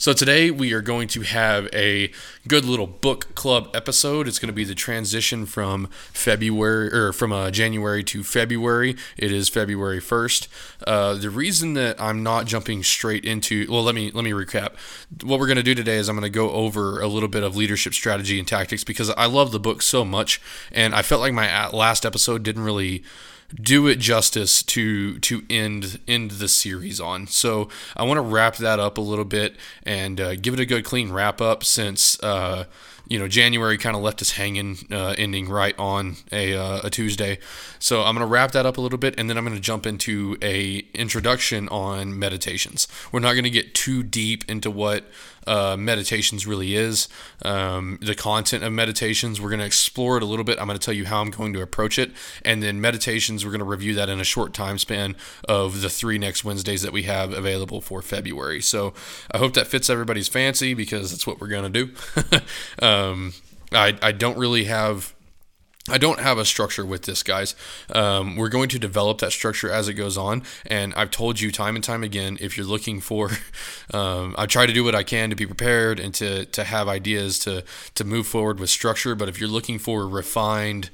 So today we are going to have a good little book club episode. It's going to be the transition from February or from uh, January to February. It is February first. Uh, the reason that I'm not jumping straight into well, let me let me recap. What we're going to do today is I'm going to go over a little bit of leadership strategy and tactics because I love the book so much, and I felt like my last episode didn't really do it justice to to end end the series on. So I want to wrap that up a little bit and uh, give it a good clean wrap up since uh, you know January kind of left us hanging, uh, ending right on a, uh, a Tuesday. So I'm going to wrap that up a little bit, and then I'm going to jump into a introduction on meditations. We're not going to get too deep into what uh, meditations really is, um, the content of meditations. We're going to explore it a little bit. I'm going to tell you how I'm going to approach it, and then meditations. We're going to review that in a short time span of the three next Wednesdays that we have available for February. So I hope that fits everybody's fancy because that's what we're going to do. um, I I don't really have I don't have a structure with this, guys. Um, we're going to develop that structure as it goes on. And I've told you time and time again if you're looking for, um, I try to do what I can to be prepared and to, to have ideas to, to move forward with structure. But if you're looking for refined,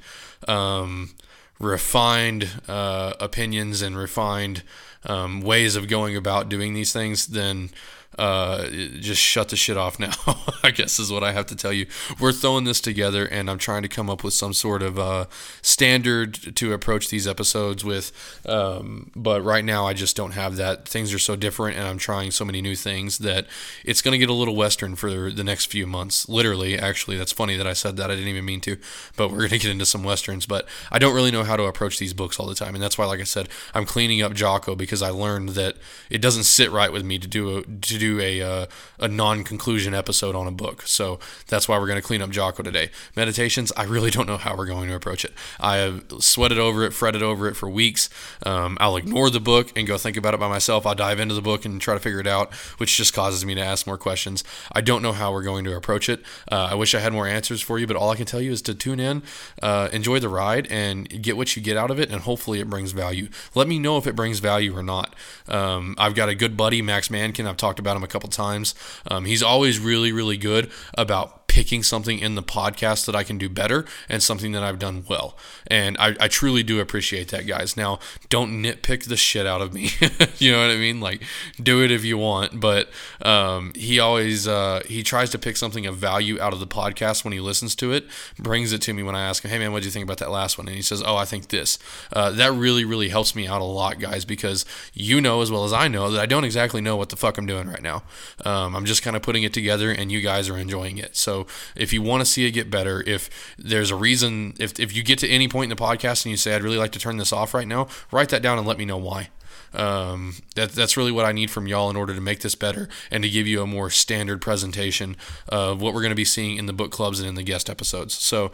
um, refined uh, opinions and refined um, ways of going about doing these things, then uh, just shut the shit off now. I guess is what I have to tell you. We're throwing this together, and I'm trying to come up with some sort of uh, standard to approach these episodes with. Um, but right now, I just don't have that. Things are so different, and I'm trying so many new things that it's going to get a little western for the next few months. Literally, actually, that's funny that I said that. I didn't even mean to, but we're going to get into some westerns. But I don't really know how to approach these books all the time, and that's why, like I said, I'm cleaning up Jocko because I learned that it doesn't sit right with me to do a, to do do a uh, a non-conclusion episode on a book. So that's why we're going to clean up Jocko today. Meditations, I really don't know how we're going to approach it. I have sweated over it, fretted over it for weeks. Um, I'll ignore the book and go think about it by myself. I'll dive into the book and try to figure it out, which just causes me to ask more questions. I don't know how we're going to approach it. Uh, I wish I had more answers for you, but all I can tell you is to tune in, uh, enjoy the ride, and get what you get out of it, and hopefully it brings value. Let me know if it brings value or not. Um, I've got a good buddy, Max Mankin. I've talked about him a couple times. Um, he's always really, really good about picking something in the podcast that I can do better and something that I've done well. And I, I truly do appreciate that, guys. Now, don't nitpick the shit out of me. you know what I mean? Like, do it if you want. But um, he always uh, he tries to pick something of value out of the podcast when he listens to it. Brings it to me when I ask him, "Hey man, what do you think about that last one?" And he says, "Oh, I think this." Uh, that really, really helps me out a lot, guys, because you know as well as I know that I don't exactly know what the fuck I'm doing right now. Um, I'm just kind of putting it together, and you guys are enjoying it. So if you want to see it get better, if there's a reason, if, if you get to any point in the podcast and you say, I'd really like to turn this off right now, write that down and let me know why. Um, that, that's really what I need from y'all in order to make this better and to give you a more standard presentation of what we're going to be seeing in the book clubs and in the guest episodes. So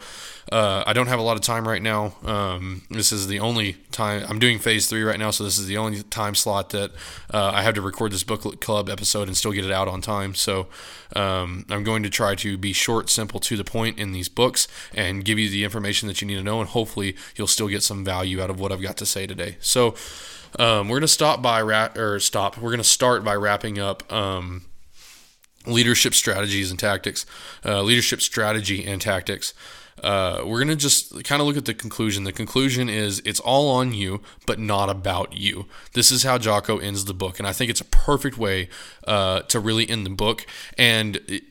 uh, I don't have a lot of time right now. Um, this is the only time I'm doing phase three right now, so this is the only time slot that uh, I have to record this book club episode and still get it out on time. So um, I'm going to try to be short, simple, to the point in these books and give you the information that you need to know, and hopefully you'll still get some value out of what I've got to say today. So. Um, we're gonna stop by wrap or stop. We're gonna start by wrapping up um, leadership strategies and tactics, uh, leadership strategy and tactics. Uh, we're to just kind of look at the conclusion. The conclusion is it's all on you, but not about you. This is how Jocko ends the book. And I think it's a perfect way uh, to really end the book. And it,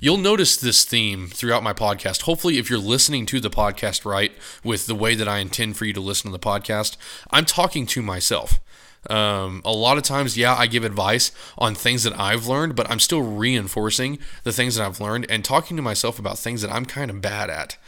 you'll notice this theme throughout my podcast. Hopefully, if you're listening to the podcast right with the way that I intend for you to listen to the podcast, I'm talking to myself. Um, a lot of times, yeah, I give advice on things that I've learned, but I'm still reinforcing the things that I've learned and talking to myself about things that I'm kind of bad at.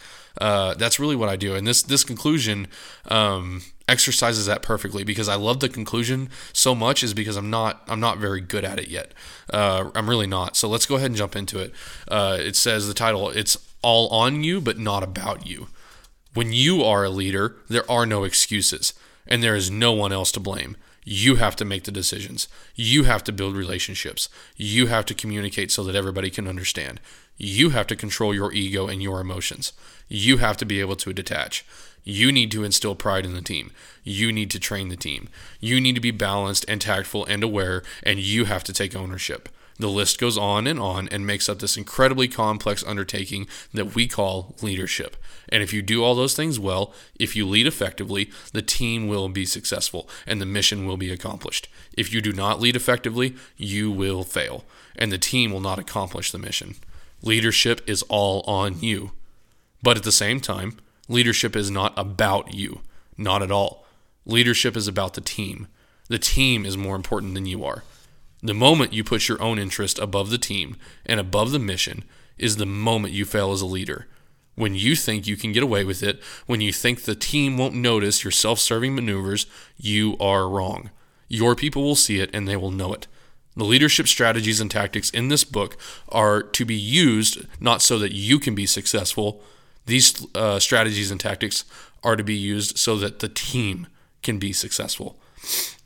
Uh, that's really what I do. And this this conclusion, um, exercises that perfectly because I love the conclusion so much is because I'm not I'm not very good at it yet. Uh, I'm really not. So let's go ahead and jump into it. Uh, it says the title it's all on you but not about you. When you are a leader, there are no excuses and there is no one else to blame. You have to make the decisions. You have to build relationships. You have to communicate so that everybody can understand. You have to control your ego and your emotions. You have to be able to detach. You need to instill pride in the team. You need to train the team. You need to be balanced and tactful and aware, and you have to take ownership. The list goes on and on and makes up this incredibly complex undertaking that we call leadership. And if you do all those things well, if you lead effectively, the team will be successful and the mission will be accomplished. If you do not lead effectively, you will fail and the team will not accomplish the mission. Leadership is all on you. But at the same time, Leadership is not about you, not at all. Leadership is about the team. The team is more important than you are. The moment you put your own interest above the team and above the mission is the moment you fail as a leader. When you think you can get away with it, when you think the team won't notice your self serving maneuvers, you are wrong. Your people will see it and they will know it. The leadership strategies and tactics in this book are to be used not so that you can be successful, these uh, strategies and tactics are to be used so that the team can be successful.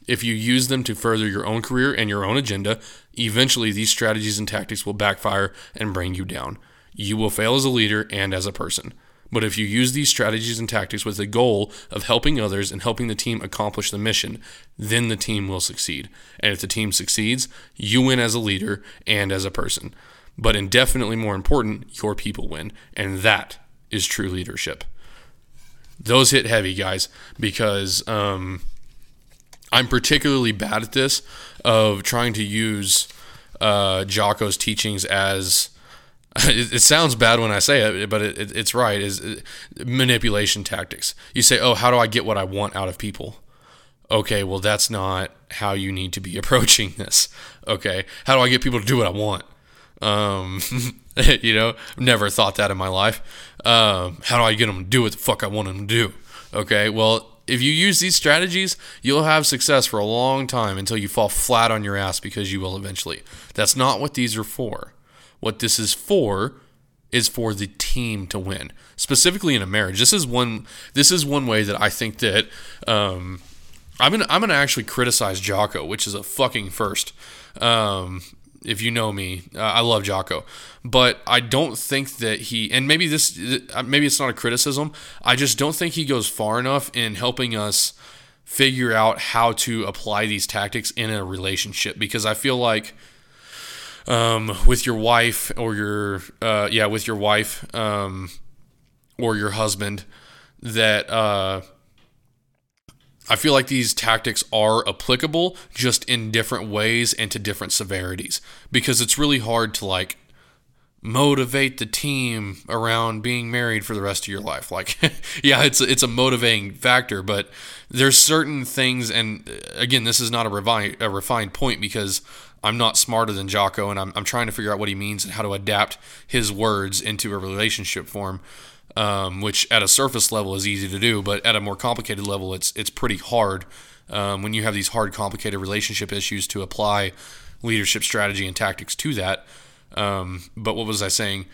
If you use them to further your own career and your own agenda, eventually these strategies and tactics will backfire and bring you down. You will fail as a leader and as a person. But if you use these strategies and tactics with the goal of helping others and helping the team accomplish the mission, then the team will succeed. And if the team succeeds, you win as a leader and as a person. But indefinitely more important, your people win. And that is true leadership. Those hit heavy, guys, because um, I'm particularly bad at this of trying to use uh, Jocko's teachings as. It, it, sounds bad when I say it, but it, it, it's right. Is uh, manipulation tactics. You say, "Oh, how do I get what I want out of people?" Okay, well, that's not how you need to be approaching this. Okay, how do I get people to do what I want? Um, you know, I've never thought that in my life. Um, how do I get them to do what the fuck I want them to do? Okay, well, if you use these strategies, you'll have success for a long time until you fall flat on your ass because you will eventually. That's not what these are for. What this is for is for the team to win. Specifically in a marriage, this is one. This is one way that I think that um, I'm gonna I'm gonna actually criticize Jocko, which is a fucking first. Um, if you know me, uh, I love Jocko, but I don't think that he and maybe this uh, maybe it's not a criticism. I just don't think he goes far enough in helping us figure out how to apply these tactics in a relationship because I feel like um, with your wife or your uh, yeah with your wife um, or your husband that uh, I feel like these tactics are applicable just in different ways and to different severities because it's really hard to like motivate the team around being married for the rest of your life. Like, yeah, it's a, it's a motivating factor, but there's certain things, and uh, again, this is not a refined a refined point because I'm not smarter than Jocko, and I'm I'm trying to figure out what he means and how to adapt his words into a relationship form um, which at a surface level is easy to do, but at a more complicated level, it's it's pretty hard um, when you have these hard, complicated relationship issues to apply leadership strategy and tactics to that. Um, but what was I saying?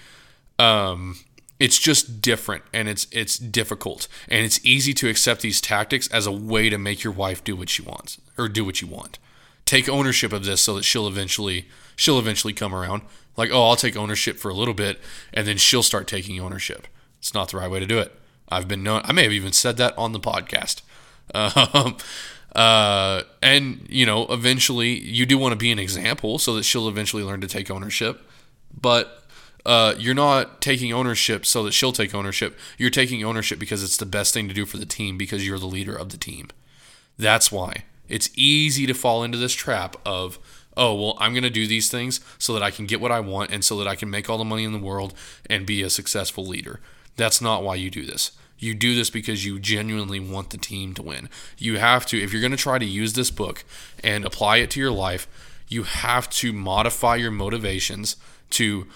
Um, it's just different and it's it's difficult and it's easy to accept these tactics as a way to make your wife do what she wants or do what you want. Take ownership of this so that she'll eventually she'll eventually come around. Like, oh, I'll take ownership for a little bit and then she'll start taking ownership. It's not the right way to do it. I've been known. I may have even said that on the podcast. Um, uh, and you know, eventually, you do want to be an example so that she'll eventually learn to take ownership. But uh, you're not taking ownership so that she'll take ownership. You're taking ownership because it's the best thing to do for the team because you're the leader of the team. That's why it's easy to fall into this trap of oh, well, I'm going to do these things so that I can get what I want and so that I can make all the money in the world and be a successful leader. That's not why you do this. You do this because you genuinely want the team to win. You have to, if you're going to try to use this book and apply it to your life, you have to modify your motivations to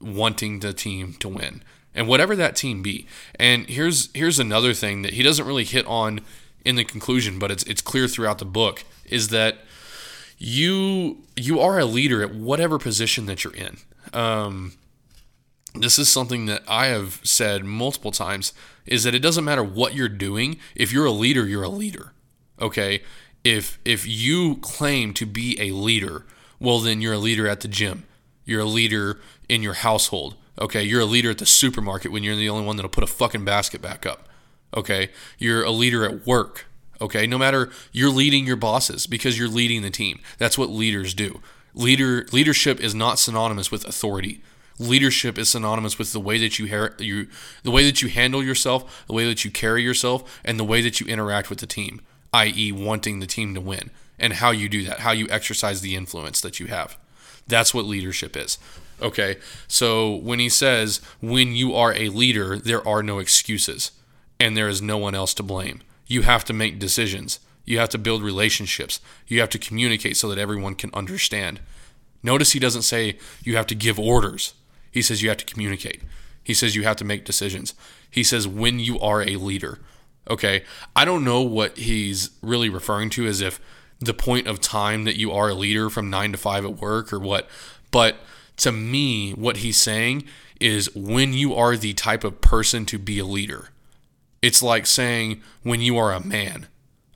wanting the team to win and whatever that team be. And here's here's another thing that he doesn't really hit on in the conclusion, but it's it's clear throughout the book is that you you are a leader at whatever position that you're in. Um, this is something that I have said multiple times is that it doesn't matter what you're doing. If you're a leader, you're a leader. Okay? If if you claim to be a leader, well then you're a leader at the gym. You're a leader in your household. Okay? You're a leader at the supermarket when you're the only one that'll put a fucking basket back up. Okay? You're a leader at work. Okay? No matter you're leading your bosses because you're leading the team. That's what leaders do. Leader leadership is not synonymous with authority leadership is synonymous with the way that you, ha- you the way that you handle yourself, the way that you carry yourself, and the way that you interact with the team, i.e., wanting the team to win, and how you do that, how you exercise the influence that you have. That's what leadership is. Okay, so when he says, when you are a leader, there are no excuses, and there is no one else to blame. You have to make decisions. You have to build relationships. You have to communicate so that everyone can understand. Notice he doesn't say you have to give orders. He says you have to communicate. He says you have to make decisions. He says when you are a leader. Okay, I don't know what he's really referring to as if the point of time that you are a leader from 9 to 5 at work or what, but to me what he's saying is when you are the type of person to be a leader. It's like saying when you are a man.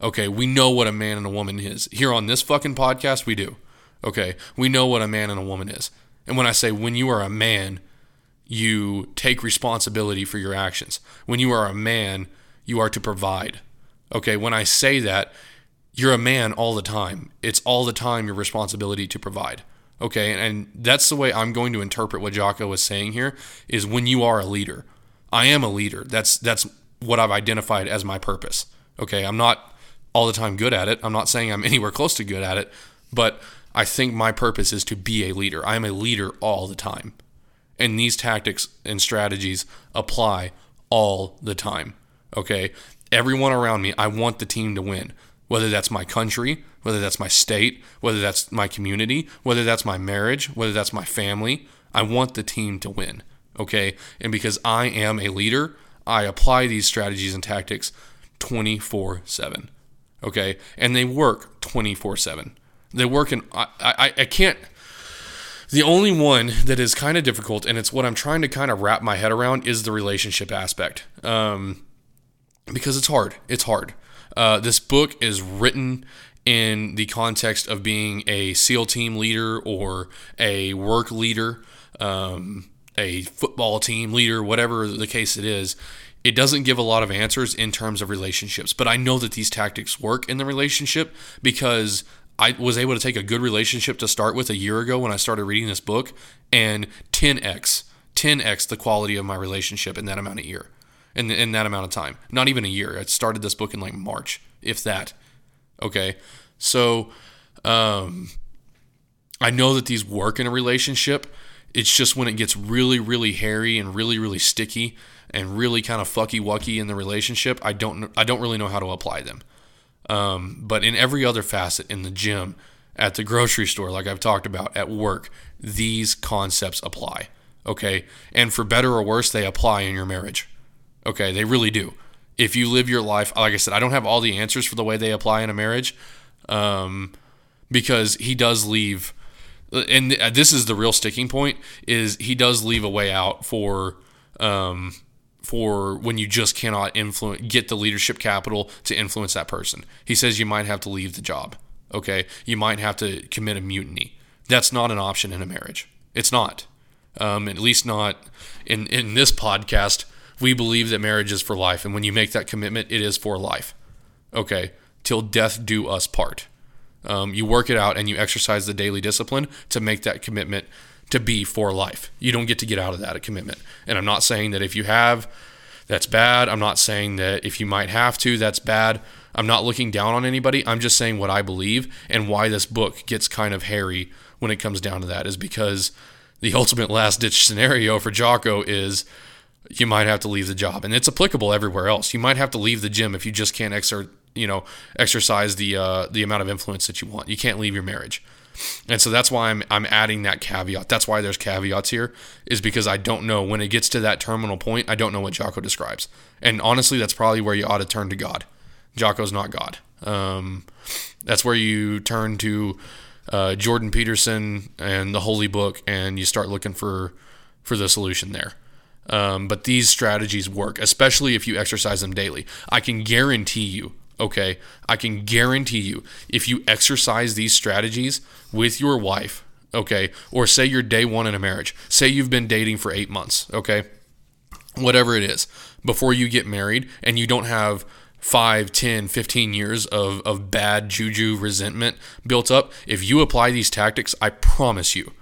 Okay, we know what a man and a woman is. Here on this fucking podcast, we do. Okay, we know what a man and a woman is. And when I say when you are a man, you take responsibility for your actions. When you are a man, you are to provide. Okay, when I say that, you're a man all the time. It's all the time your responsibility to provide. Okay, and that's the way I'm going to interpret what Jocko was saying here is when you are a leader. I am a leader. That's that's what I've identified as my purpose. Okay, I'm not all the time good at it. I'm not saying I'm anywhere close to good at it, but I think my purpose is to be a leader. I am a leader all the time. And these tactics and strategies apply all the time. Okay? Everyone around me, I want the team to win. Whether that's my country, whether that's my state, whether that's my community, whether that's my marriage, whether that's my family, I want the team to win. Okay? And because I am a leader, I apply these strategies and tactics 24 7. Okay? And they work 24 7. They work in. I, I, I can't. The only one that is kind of difficult, and it's what I'm trying to kind of wrap my head around, is the relationship aspect. Um, because it's hard. It's hard. Uh, this book is written in the context of being a SEAL team leader or a work leader, um, a football team leader, whatever the case it is. It doesn't give a lot of answers in terms of relationships, but I know that these tactics work in the relationship because I was able to take a good relationship to start with a year ago when I started reading this book and 10x, 10x the quality of my relationship in that amount of year, in, in that amount of time. Not even a year. I started this book in like March, if that. Okay. So, um, I know that these work in a relationship. It's just when it gets really, really hairy and really, really sticky and really kind of fucky wucky in the relationship, I don't, I don't really know how to apply them. Um, but in every other facet, in the gym, at the grocery store, like I've talked about, at work, these concepts apply. Okay. And for better or worse, they apply in your marriage. Okay. They really do. If you live your life, like I said, I don't have all the answers for the way they apply in a marriage um, because he does leave. And this is the real sticking point is he does leave a way out for um, for when you just cannot influence get the leadership capital to influence that person. He says you might have to leave the job. Okay, you might have to commit a mutiny. That's not an option in a marriage. It's not. Um, at least not in in this podcast. We believe that marriage is for life, and when you make that commitment, it is for life. Okay, till death do us part. Um, you work it out and you exercise the daily discipline to make that commitment to be for life. You don't get to get out of that a commitment. And I'm not saying that if you have, that's bad. I'm not saying that if you might have to, that's bad. I'm not looking down on anybody. I'm just saying what I believe and why this book gets kind of hairy when it comes down to that is because the ultimate last ditch scenario for Jocko is you might have to leave the job. And it's applicable everywhere else. You might have to leave the gym if you just can't exert, you know, exercise the uh, the amount of influence that you want. You can't leave your marriage. And so that's why I'm I'm adding that caveat. That's why there's caveats here, is because I don't know when it gets to that terminal point. I don't know what Jocko describes, and honestly, that's probably where you ought to turn to God. Jocko's not God. Um, that's where you turn to uh, Jordan Peterson and the Holy Book, and you start looking for for the solution there. Um, but these strategies work, especially if you exercise them daily. I can guarantee you, okay, I can guarantee you, if you exercise these strategies with your wife, okay, or say you're day one in a marriage, say you've been dating for eight months, okay, whatever it is, before you get married and you don't have 5, 10, 15 years of, of bad juju resentment built up, if you apply these tactics, I promise you,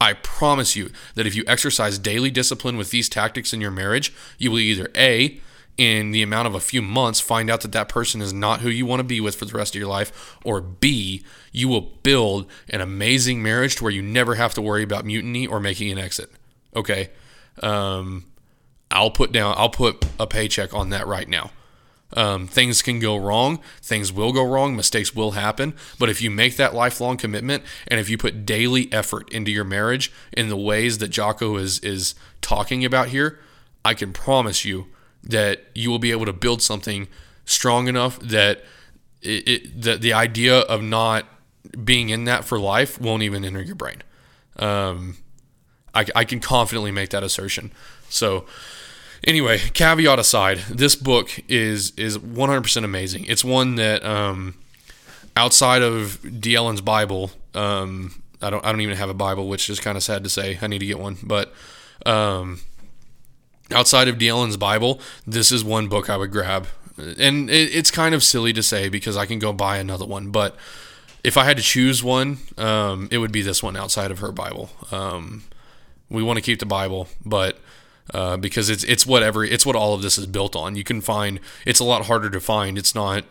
I promise you that if you exercise daily discipline with these tactics in your marriage, you will either A, in the amount of a few months, find out that that person is not who you want to be with for the rest of your life, or B, you will build an amazing marriage to where you never have to worry about mutiny or making an exit. Okay. Um, I'll put down, I'll put a paycheck on that right now. Um, things can go wrong. Things will go wrong. Mistakes will happen. But if you make that lifelong commitment and if you put daily effort into your marriage in the ways that Jocko is is talking about here, I can promise you that you will be able to build something strong enough that it, it that the idea of not being in that for life won't even enter your brain. Um, I, I can confidently make that assertion. So anyway, caveat aside, this book is is 100% amazing. It's one that um, outside of Dylan's Bible, um, I don't I don't even have a Bible, which is kind of sad to say. I need to get one, but um, outside of Dylan's Bible, this is one book I would grab, and it, it's kind of silly to say because I can go buy another one, but if I had to choose one, um, it would be this one outside of her Bible. Um, we want to keep the Bible, but uh, because it's it's whatever it's what all of this is built on. You can find it's a lot harder to find. It's not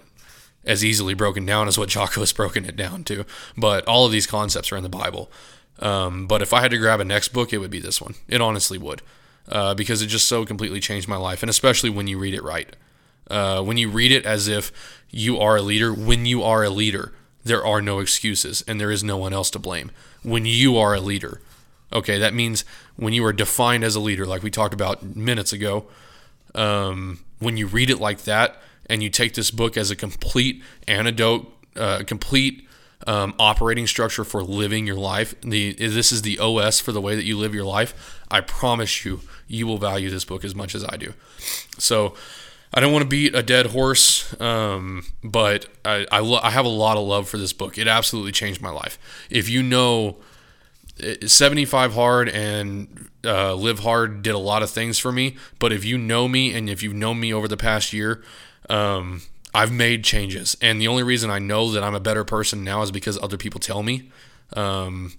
as easily broken down as what Jocko has broken it down to. But all of these concepts are in the Bible. Um, but if I had to grab a next book, it would be this one. It honestly would, uh, because it just so completely changed my life, and especially when you read it right. Uh, when you read it as if you are a leader, when you are a leader, there are no excuses and there is no one else to blame. When you are a leader, Okay, that means when you are defined as a leader, like we talked about minutes ago, um, when you read it like that and you take this book as a complete antidote, uh, complete um, operating structure for living your life, the this is the OS for the way that you live your life. I promise you, you will value this book as much as I do. So. I don't want to beat a dead horse, um, but I, I, lo- I have a lot of love for this book. It absolutely changed my life. If you know 75 hard and uh, live hard did a lot of things for me but if you know me and if you've known me over the past year um, i've made changes. And the only reason i know that i'm a better person now is because other people tell me. Um,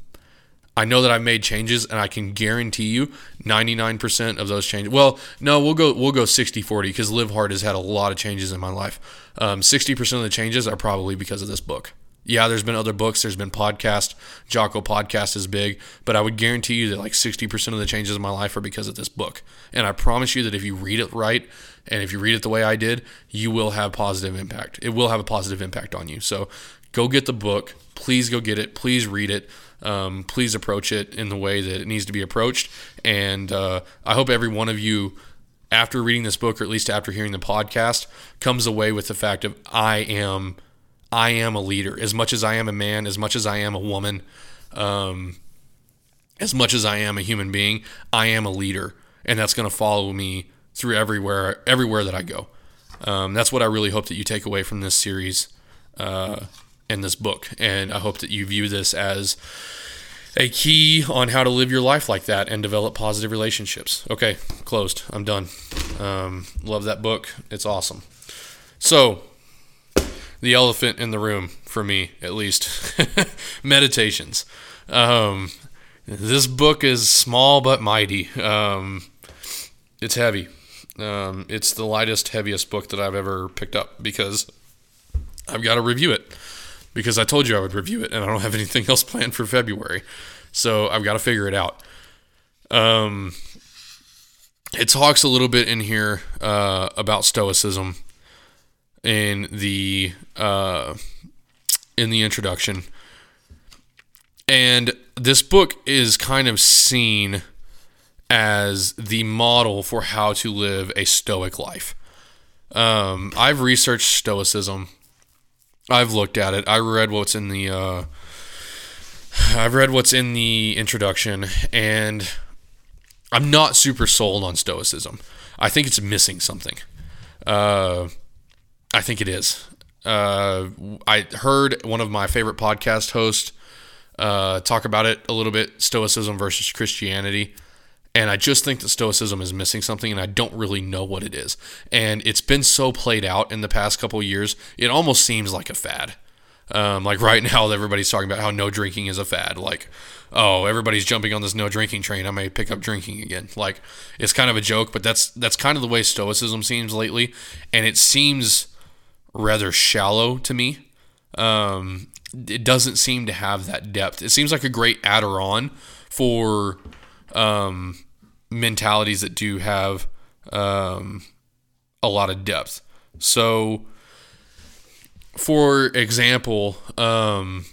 i know that i've made changes and i can guarantee you 99% of those changes well no we'll go we'll go 60 40 because live hard has had a lot of changes in my life. Um, 60% of the changes are probably because of this book yeah, there's been other books, there's been podcast. Jocko podcast is big, but I would guarantee you that like 60% of the changes in my life are because of this book. And I promise you that if you read it right and if you read it the way I did, you will have positive impact. It will have a positive impact on you. So go get the book. Please go get it. Please read it. Um, please approach it in the way that it needs to be approached. And uh, I hope every one of you after reading this book, or at least after hearing the podcast, comes away with the fact of I am I am a leader. As much as I am a man, as much as I am a woman, um, as much as I am a human being, I am a leader, and that's going to follow me through everywhere, everywhere that I go. Um, that's what I really hope that you take away from this series uh, and this book, and I hope that you view this as a key on how to live your life like that and develop positive relationships. Okay, closed. I'm done. Um, love that book. It's awesome. So, the elephant in the room for me, at least. Meditations. Um, this book is small but mighty. Um, it's heavy. Um, it's the lightest, heaviest book that I've ever picked up because I've got to review it. Because I told you I would review it, and I don't have anything else planned for February, so I've got to figure it out. Um, it talks a little bit in here uh, about Stoicism in the uh, in the introduction, and this book is kind of seen as the model for how to live a stoic life. Um, I've researched Stoicism. I've looked at it. I read what's in the. Uh, I've read what's in the introduction, and I'm not super sold on Stoicism. I think it's missing something. Uh, I think it is. Uh, I heard one of my favorite podcast hosts uh, talk about it a little bit Stoicism versus Christianity. And I just think that Stoicism is missing something, and I don't really know what it is. And it's been so played out in the past couple years, it almost seems like a fad. Um, like right now, everybody's talking about how no drinking is a fad. Like, oh, everybody's jumping on this no drinking train. I may pick up drinking again. Like, it's kind of a joke, but that's that's kind of the way Stoicism seems lately, and it seems rather shallow to me. Um, it doesn't seem to have that depth. It seems like a great adder on for um, mentalities that do have um, a lot of depth. So, for example, um,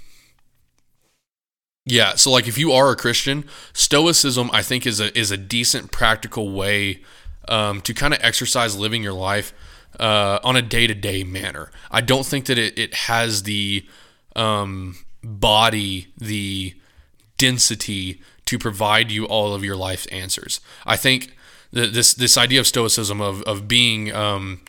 yeah, so like if you are a Christian, Stoicism I think is a is a decent practical way um, to kind of exercise living your life uh, on a day to day manner. I don't think that it, it has the um, body, the density to provide you all of your life's answers. I think that this this idea of stoicism of of being um,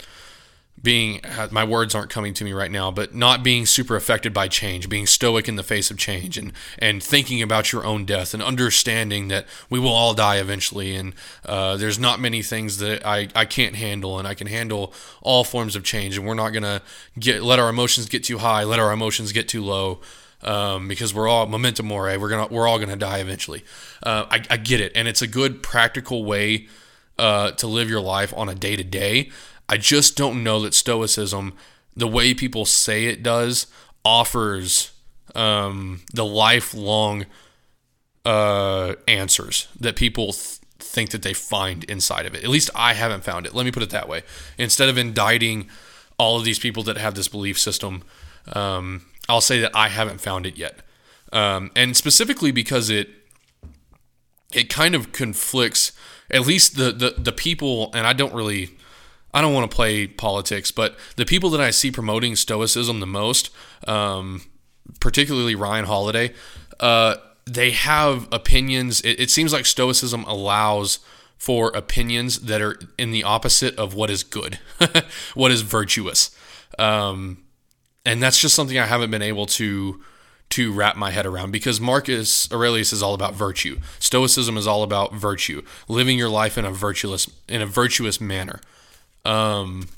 being my words aren't coming to me right now, but not being super affected by change, being stoic in the face of change, and and thinking about your own death and understanding that we will all die eventually, and uh, there's not many things that I, I can't handle, and I can handle all forms of change, and we're not gonna get let our emotions get too high, let our emotions get too low. Um, because we're all memento mori. We're gonna we're all gonna die eventually. Uh, I, I get it, and it's a good practical way uh, to live your life on a day to day. I just don't know that Stoicism, the way people say it does, offers um, the lifelong uh, answers that people th- think that they find inside of it. At least I haven't found it. Let me put it that way. Instead of indicting all of these people that have this belief system, um, I'll say that I haven't found it yet. Um, and specifically because it it kind of conflicts at least the, the the people and I don't really I don't want to play politics, but the people that I see promoting Stoicism the most, um, particularly Ryan Holiday, uh, they have opinions. It, it, seems like Stoicism allows for opinions that are in the opposite of what is good, what is virtuous, um, and that's just something I haven't been able to to wrap my head around because Marcus Aurelius is all about virtue. Stoicism is all about virtue, living your life in a virtuous in a virtuous manner. Um,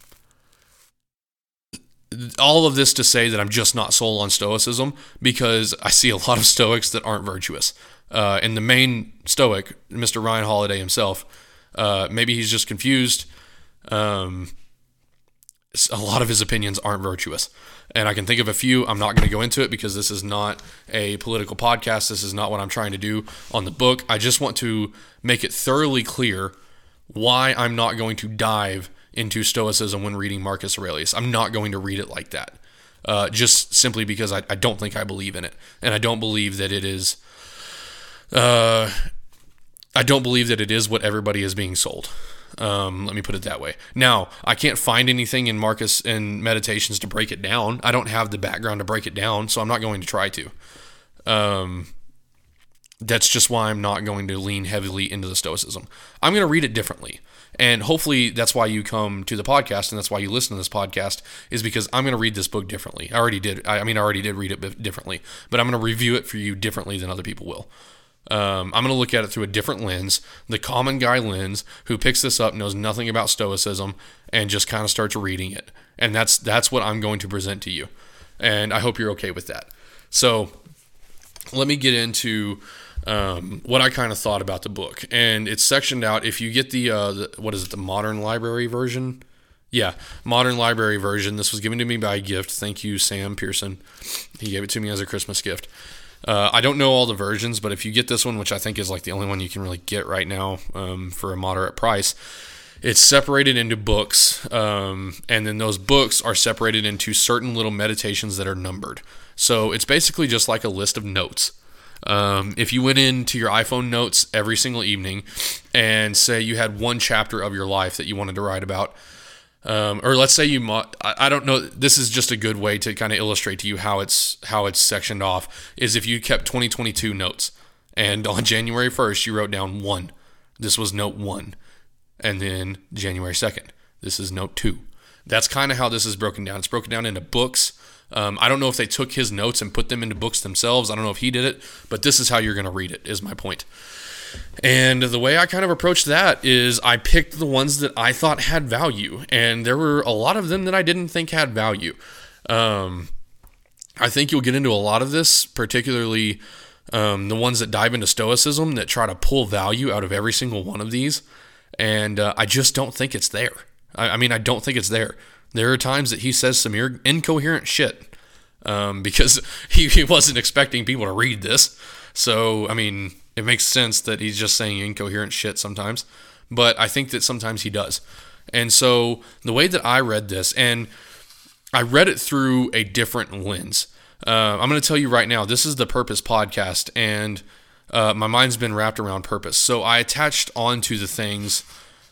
all of this to say that I'm just not sold on Stoicism because I see a lot of Stoics that aren't virtuous. Uh, and the main Stoic, Mr. Ryan Holiday himself, uh, maybe he's just confused. Um, a lot of his opinions aren't virtuous. And I can think of a few. I'm not going to go into it because this is not a political podcast. This is not what I'm trying to do on the book. I just want to make it thoroughly clear why I'm not going to dive into Stoicism when reading Marcus Aurelius. I'm not going to read it like that, uh, just simply because I, I, don't think I believe in it, and I don't believe that it is. Uh, I don't believe that it is what everybody is being sold. Um, let me put it that way. Now, I can't find anything in Marcus and Meditations to break it down. I don't have the background to break it down, so I'm not going to try to. Um, that's just why I'm not going to lean heavily into the Stoicism. I'm going to read it differently. And hopefully that's why you come to the podcast and that's why you listen to this podcast is because I'm going to read this book differently. I already did. I mean, I already did read it differently, but I'm going to review it for you differently than other people will. Um, I'm going to look at it through a different lens, the common guy lens, who picks this up, knows nothing about Stoicism, and just kind of starts reading it. And that's that's what I'm going to present to you. And I hope you're okay with that. So let me get into um, what I kind of thought about the book, and it's sectioned out. If you get the, uh, the what is it, the modern library version? Yeah, modern library version. This was given to me by a gift. Thank you, Sam Pearson. He gave it to me as a Christmas gift. Uh, I don't know all the versions, but if you get this one, which I think is like the only one you can really get right now um, for a moderate price, it's separated into books, um, and then those books are separated into certain little meditations that are numbered. So it's basically just like a list of notes. Um, if you went into your iPhone notes every single evening and say you had one chapter of your life that you wanted to write about, um, or let's say you, mo- I, I don't know. This is just a good way to kind of illustrate to you how it's how it's sectioned off. Is if you kept 2022 notes, and on January 1st you wrote down one. This was note one, and then January 2nd, this is note two. That's kind of how this is broken down. It's broken down into books. Um, I don't know if they took his notes and put them into books themselves. I don't know if he did it, but this is how you're going to read it. Is my point. And the way I kind of approached that is I picked the ones that I thought had value, and there were a lot of them that I didn't think had value. Um, I think you'll get into a lot of this, particularly um, the ones that dive into Stoicism that try to pull value out of every single one of these. And uh, I just don't think it's there. I, I, mean, I don't think it's there. There are times that he says some incoherent shit um, because he, he wasn't expecting people to read this. So, I mean, it makes sense that he's just saying incoherent shit sometimes, but I think that sometimes he does. And so the way that I read this, and I read it through a different lens. Uh, I'm going to tell you right now, this is the Purpose podcast, and uh, my mind's been wrapped around purpose. So I attached onto the things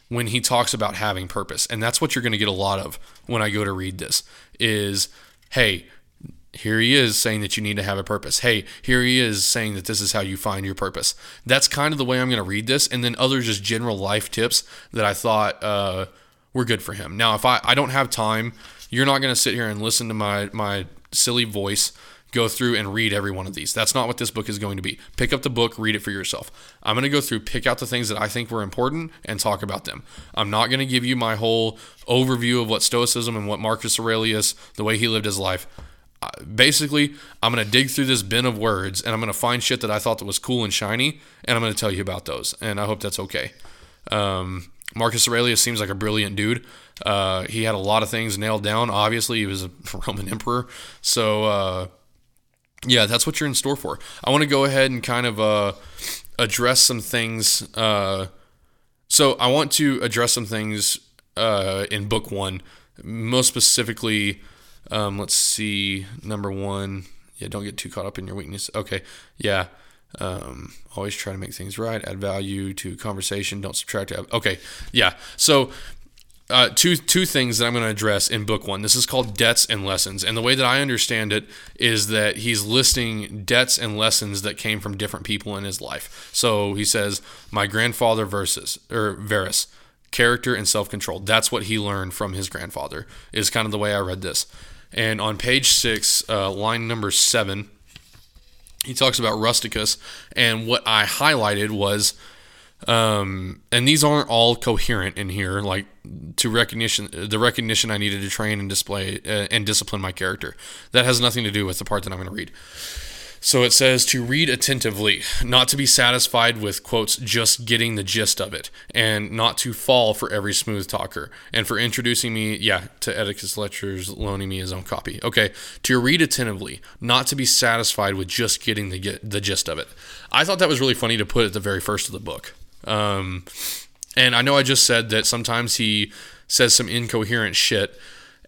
when he talks about having purpose, and that's what you're going to get a lot of when I go to read this. Is hey, here he is saying that you need to have a purpose. Hey, here he is saying that this is how you find your purpose. That's kind of the way I'm going to read this. And then other just general life tips that I thought uh, were good for him. Now, if I, I don't have time, you're not going to sit here and listen to my, my silly voice go through and read every one of these. That's not what this book is going to be. Pick up the book, read it for yourself. I'm going to go through, pick out the things that I think were important, and talk about them. I'm not going to give you my whole overview of what Stoicism and what Marcus Aurelius, the way he lived his life basically i'm going to dig through this bin of words and i'm going to find shit that i thought that was cool and shiny and i'm going to tell you about those and i hope that's okay um, marcus aurelius seems like a brilliant dude uh, he had a lot of things nailed down obviously he was a roman emperor so uh, yeah that's what you're in store for i want to go ahead and kind of uh, address some things uh, so i want to address some things uh, in book one most specifically um, let's see. Number one. Yeah, don't get too caught up in your weakness. Okay. Yeah. Um, always try to make things right. Add value to conversation. Don't subtract. Okay. Yeah. So uh, two two things that I'm going to address in book one. This is called debts and lessons, and the way that I understand it is that he's listing debts and lessons that came from different people in his life. So he says, "My grandfather versus or Verus, character and self control. That's what he learned from his grandfather." Is kind of the way I read this. And on page six, uh, line number seven, he talks about Rusticus. And what I highlighted was, um, and these aren't all coherent in here, like to recognition, the recognition I needed to train and display uh, and discipline my character. That has nothing to do with the part that I'm going to read. So it says to read attentively, not to be satisfied with, quotes, just getting the gist of it, and not to fall for every smooth talker. And for introducing me, yeah, to Atticus Lectures, loaning me his own copy. Okay, to read attentively, not to be satisfied with just getting the, the gist of it. I thought that was really funny to put at the very first of the book. Um, and I know I just said that sometimes he says some incoherent shit.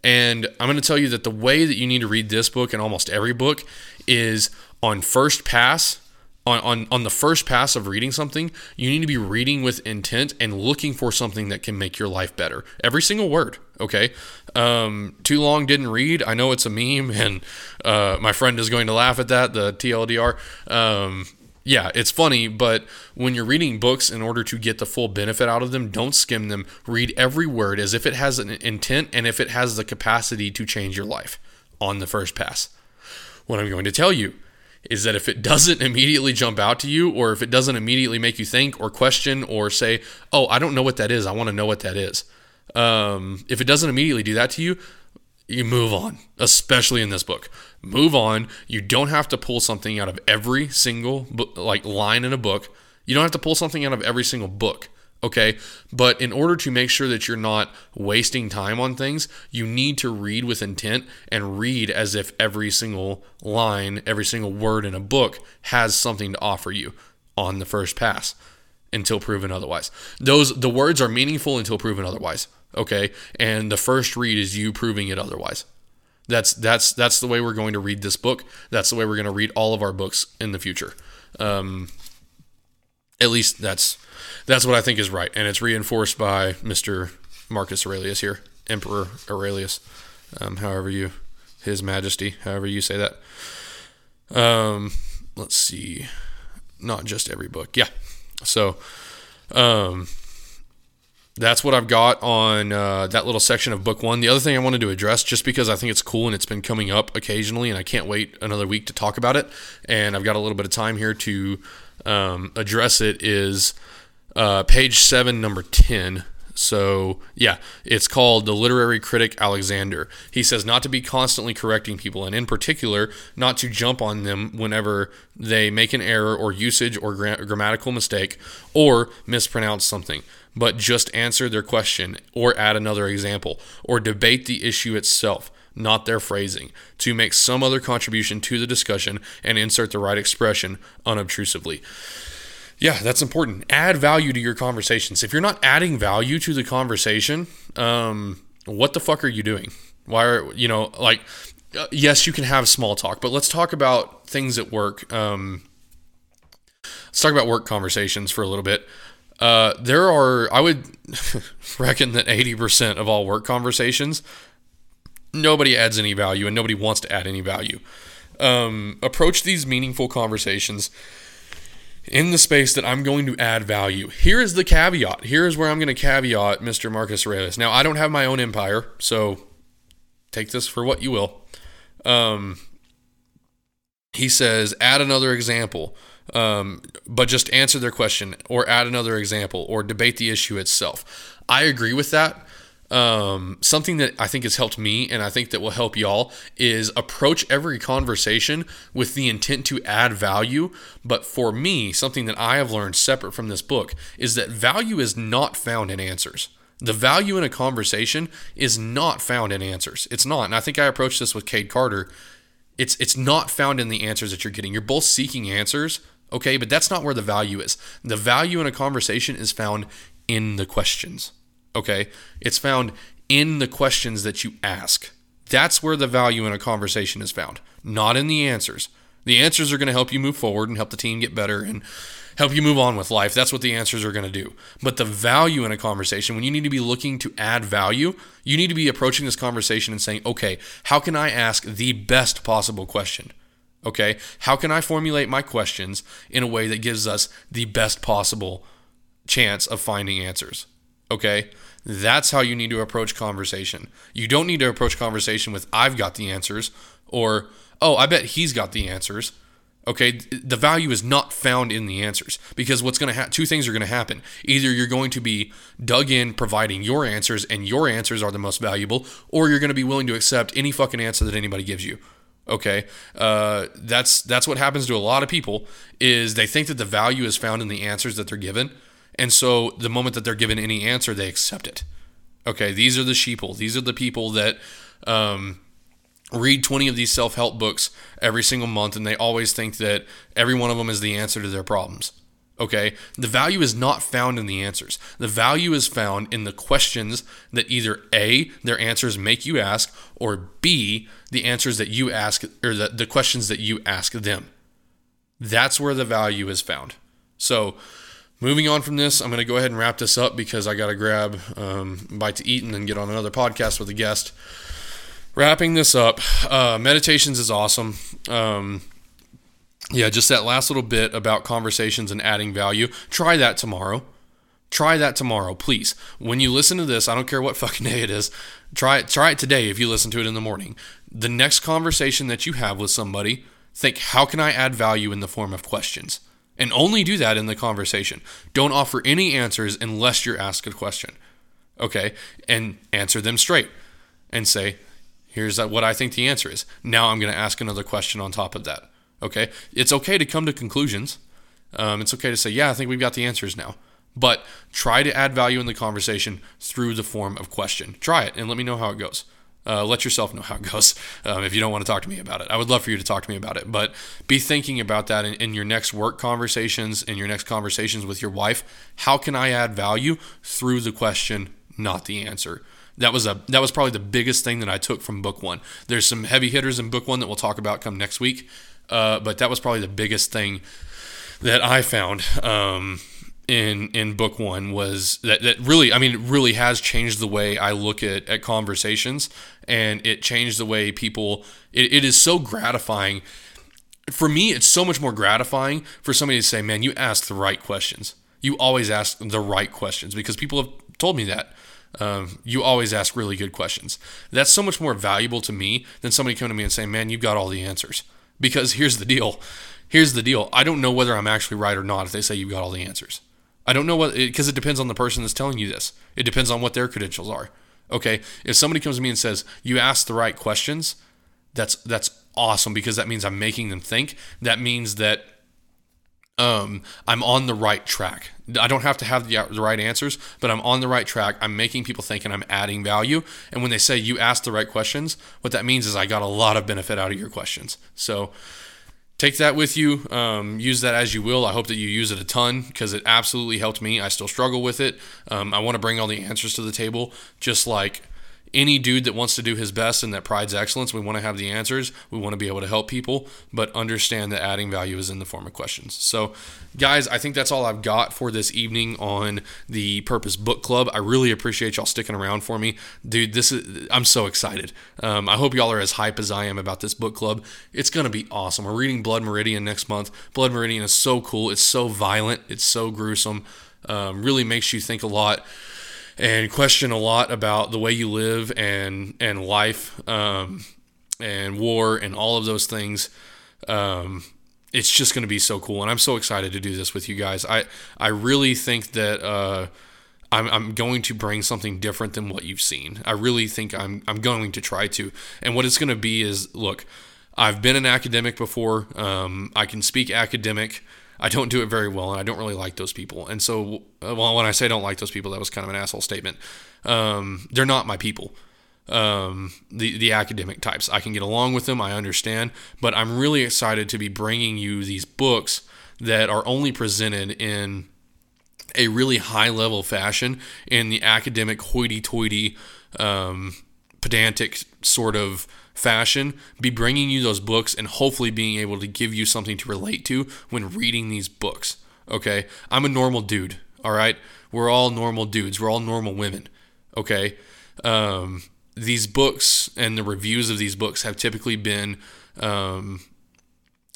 And I'm going to tell you that the way that you need to read this book and almost every book is on first pass on, on, on the first pass of reading something, you need to be reading with intent and looking for something that can make your life better. Every single word, okay? Um, too long didn't read. I know it's a meme, and uh, my friend is going to laugh at that, the TLDR. Um, yeah, it's funny, but when you're reading books in order to get the full benefit out of them, don't skim them. Read every word as if it has an intent and if it has the capacity to change your life on the first pass. What I'm going to tell you is that if it doesn't immediately jump out to you, or if it doesn't immediately make you think or question or say, oh, I don't know what that is, I want to know what that is. Um, if it doesn't immediately do that to you, you move on, especially in this book. Move on. You don't have to pull something out of every single like line in a book. You don't have to pull something out of every single book okay? But in order to make sure that you're not wasting time on things, you need to read with intent and read as if every single line, every single word in a book has something to offer you on the first pass until proven otherwise. Those the words are meaningful until proven otherwise, okay? And the first read is you proving it otherwise. That's that's that's the way we're going to read this book. That's the way we're going to read all of our books in the future. Um, at least that's that's what I think is right, and it's reinforced by Mr. Marcus Aurelius here Emperor Aurelius, um, however you, His Majesty, however you say that. Um, let's see, not just every book. Yeah. So, um, that's what I've got on uh, that little section of book one. The other thing I wanted to address, just because I think it's cool and it's been coming up occasionally, and I can't wait another week to talk about it, and I've got a little bit of time here to um, address it, is uh, page seven, number 10. So, yeah, it's called The Literary Critic Alexander. He says not to be constantly correcting people, and in particular, not to jump on them whenever they make an error or usage or gra- grammatical mistake or mispronounce something but just answer their question or add another example or debate the issue itself, not their phrasing, to make some other contribution to the discussion and insert the right expression unobtrusively. Yeah, that's important. Add value to your conversations. If you're not adding value to the conversation, um, what the fuck are you doing? Why are you know like? Uh, yes, you can have small talk, but let's talk about things at work. Um, let's talk about work conversations for a little bit. Uh, there are, I would reckon that 80% of all work conversations, nobody adds any value and nobody wants to add any value. Um, approach these meaningful conversations in the space that I'm going to add value. Here is the caveat. Here is where I'm going to caveat Mr. Marcus Aurelius. Now, I don't have my own empire, so take this for what you will. Um, he says, add another example um, but just answer their question or add another example or debate the issue itself. I agree with that. Um, something that I think has helped me and I think that will help y'all is approach every conversation with the intent to add value. But for me, something that I have learned separate from this book is that value is not found in answers. The value in a conversation is not found in answers. It's not. And I think I approached this with Cade Carter. It's it's not found in the answers that you're getting. You're both seeking answers, Okay, but that's not where the value is. The value in a conversation is found in the questions. Okay, it's found in the questions that you ask. That's where the value in a conversation is found, not in the answers. The answers are going to help you move forward and help the team get better and help you move on with life. That's what the answers are going to do. But the value in a conversation, when you need to be looking to add value, you need to be approaching this conversation and saying, okay, how can I ask the best possible question? Okay, how can I formulate my questions in a way that gives us the best possible chance of finding answers? Okay, that's how you need to approach conversation. You don't need to approach conversation with, I've got the answers, or, oh, I bet he's got the answers. Okay, the value is not found in the answers because what's going to happen, two things are going to happen. Either you're going to be dug in providing your answers and your answers are the most valuable, or you're going to be willing to accept any fucking answer that anybody gives you. Okay, uh, that's that's what happens to a lot of people is they think that the value is found in the answers that they're given, and so the moment that they're given any answer, they accept it. Okay, these are the sheeple. These are the people that um, read 20 of these self help books every single month, and they always think that every one of them is the answer to their problems. Okay, the value is not found in the answers. The value is found in the questions that either A, their answers make you ask, or B, the answers that you ask, or the, the questions that you ask them. That's where the value is found. So, moving on from this, I'm going to go ahead and wrap this up because I got to grab um, bite to eat and then get on another podcast with a guest. Wrapping this up, uh, meditations is awesome. Um, yeah, just that last little bit about conversations and adding value. Try that tomorrow. Try that tomorrow, please. When you listen to this, I don't care what fucking day it is. Try it. Try it today if you listen to it in the morning. The next conversation that you have with somebody, think, how can I add value in the form of questions? And only do that in the conversation. Don't offer any answers unless you're asked a question. Okay? And answer them straight and say, here's what I think the answer is. Now I'm going to ask another question on top of that. Okay, it's okay to come to conclusions. Um, it's okay to say, yeah, I think we've got the answers now. But try to add value in the conversation through the form of question. Try it and let me know how it goes. Uh, let yourself know how it goes um, if you don't want to talk to me about it. I would love for you to talk to me about it, but be thinking about that in, in, your next work conversations, in your next conversations with your wife. How can I add value through the question, not the answer? That was a that was probably the biggest thing that I took from book one. There's some heavy hitters in book one that we'll talk about come next week. Uh, but that was probably the biggest thing that I found um, in in book one was that that really I mean it really has changed the way I look at at conversations and it changed the way people it, it is so gratifying. For me it's so much more gratifying for somebody to say man you asked the right questions. You always ask the right questions because people have told me that. Um, you always ask really good questions. That's so much more valuable to me than somebody coming to me and saying man you've got all the answers. Because here's the deal. Here's the deal. I don't know whether I'm actually right or not if they say you've got all the answers I don't know what because it, it depends on the person that's telling you this. It depends on what their credentials are. Okay, if somebody comes to me and says you asked the right questions, that's that's awesome because that means I'm making them think. That means that um, I'm on the right track. I don't have to have the, the right answers, but I'm on the right track. I'm making people think and I'm adding value. And when they say you asked the right questions, what that means is I got a lot of benefit out of your questions. So take that with you. Um, use that as you will. I hope that you use it a ton because it absolutely helped me. I still struggle with it. Um, I want to bring all the answers to the table, just like any dude that wants to do his best and that prides excellence, we want to have the answers. We want to be able to help people, but understand that adding value is in the form of questions. So, guys, I think that's all I've got for this evening on the Purpose Book Club. I really appreciate y'all sticking around for me, dude. This is I'm so excited. Um, I hope y'all are as hype as I am about this book club. It's gonna be awesome. We're reading Blood Meridian next month. Blood Meridian is so cool. It's so violent. It's so gruesome. Um, really makes you think a lot and question a lot about the way you live and and life um, and war and all of those things. Um, it's just going to be so cool, and I'm so excited to do this with you guys. I I really think that. Uh, I'm, I'm going to bring something different than what you've seen. I really think I'm, I'm going to try to. And what it's going to be is look, I've been an academic before. Um, I can speak academic. I don't do it very well, and I don't really like those people. And so, well, when I say I don't like those people, that was kind of an asshole statement. Um, they're not my people. Um, the the academic types, I can get along with them. I understand, but I'm really excited to be bringing you these books that are only presented in a really high level fashion in the academic hoity-toity, um, pedantic sort of fashion, be bringing you those books and hopefully being able to give you something to relate to when reading these books. Okay? I'm a normal dude, all right? We're all normal dudes, we're all normal women, okay? Um, these books and the reviews of these books have typically been um,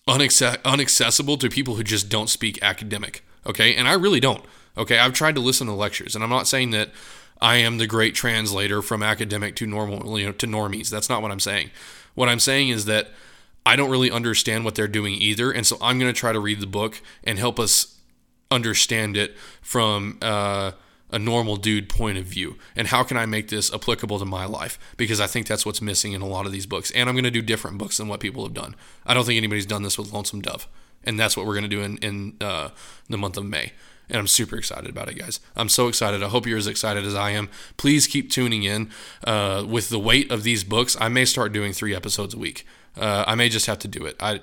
unaccessible to people who just don't speak academic, okay? And I really don't. Okay, I've tried to listen to lectures, and I'm not saying that I am the great translator from academic to normal, you know, to normies. That's not what I'm saying. What I'm saying is that I don't really understand what they're doing either, and so I'm going to try to read the book and help us understand it from uh, a normal dude point of view. And how can I make this applicable to my life? Because I think that's what's missing in a lot of these books. And I'm going to do different books than what people have done. I don't think anybody's done this with Lonesome Dove, and that's what we're going to do in in uh, the month of May and I'm super excited about it, guys. I'm so excited. I hope you're as excited as I am. Please keep tuning in. Uh, with the weight of these books, I may start doing three episodes a week. Uh, I may just have to do it. I.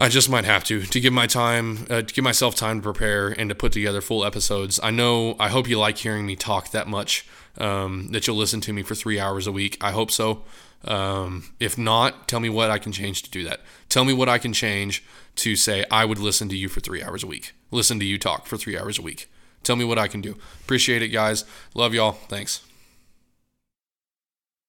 I just might have to to give my time uh, to give myself time to prepare and to put together full episodes. I know I hope you like hearing me talk that much um, that you'll listen to me for three hours a week. I hope so. Um, if not, tell me what I can change to do that. Tell me what I can change to say I would listen to you for three hours a week. Listen to you talk for three hours a week. Tell me what I can do. Appreciate it, guys. Love y'all. Thanks.